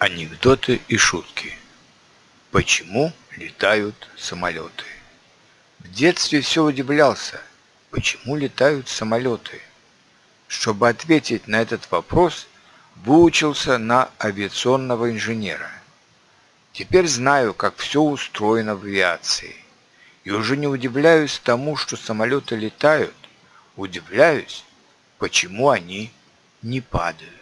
Анекдоты и шутки. Почему летают самолеты? В детстве все удивлялся, почему летают самолеты. Чтобы ответить на этот вопрос, выучился на авиационного инженера. Теперь знаю, как все устроено в авиации. И уже не удивляюсь тому, что самолеты летают. Удивляюсь, почему они не падают.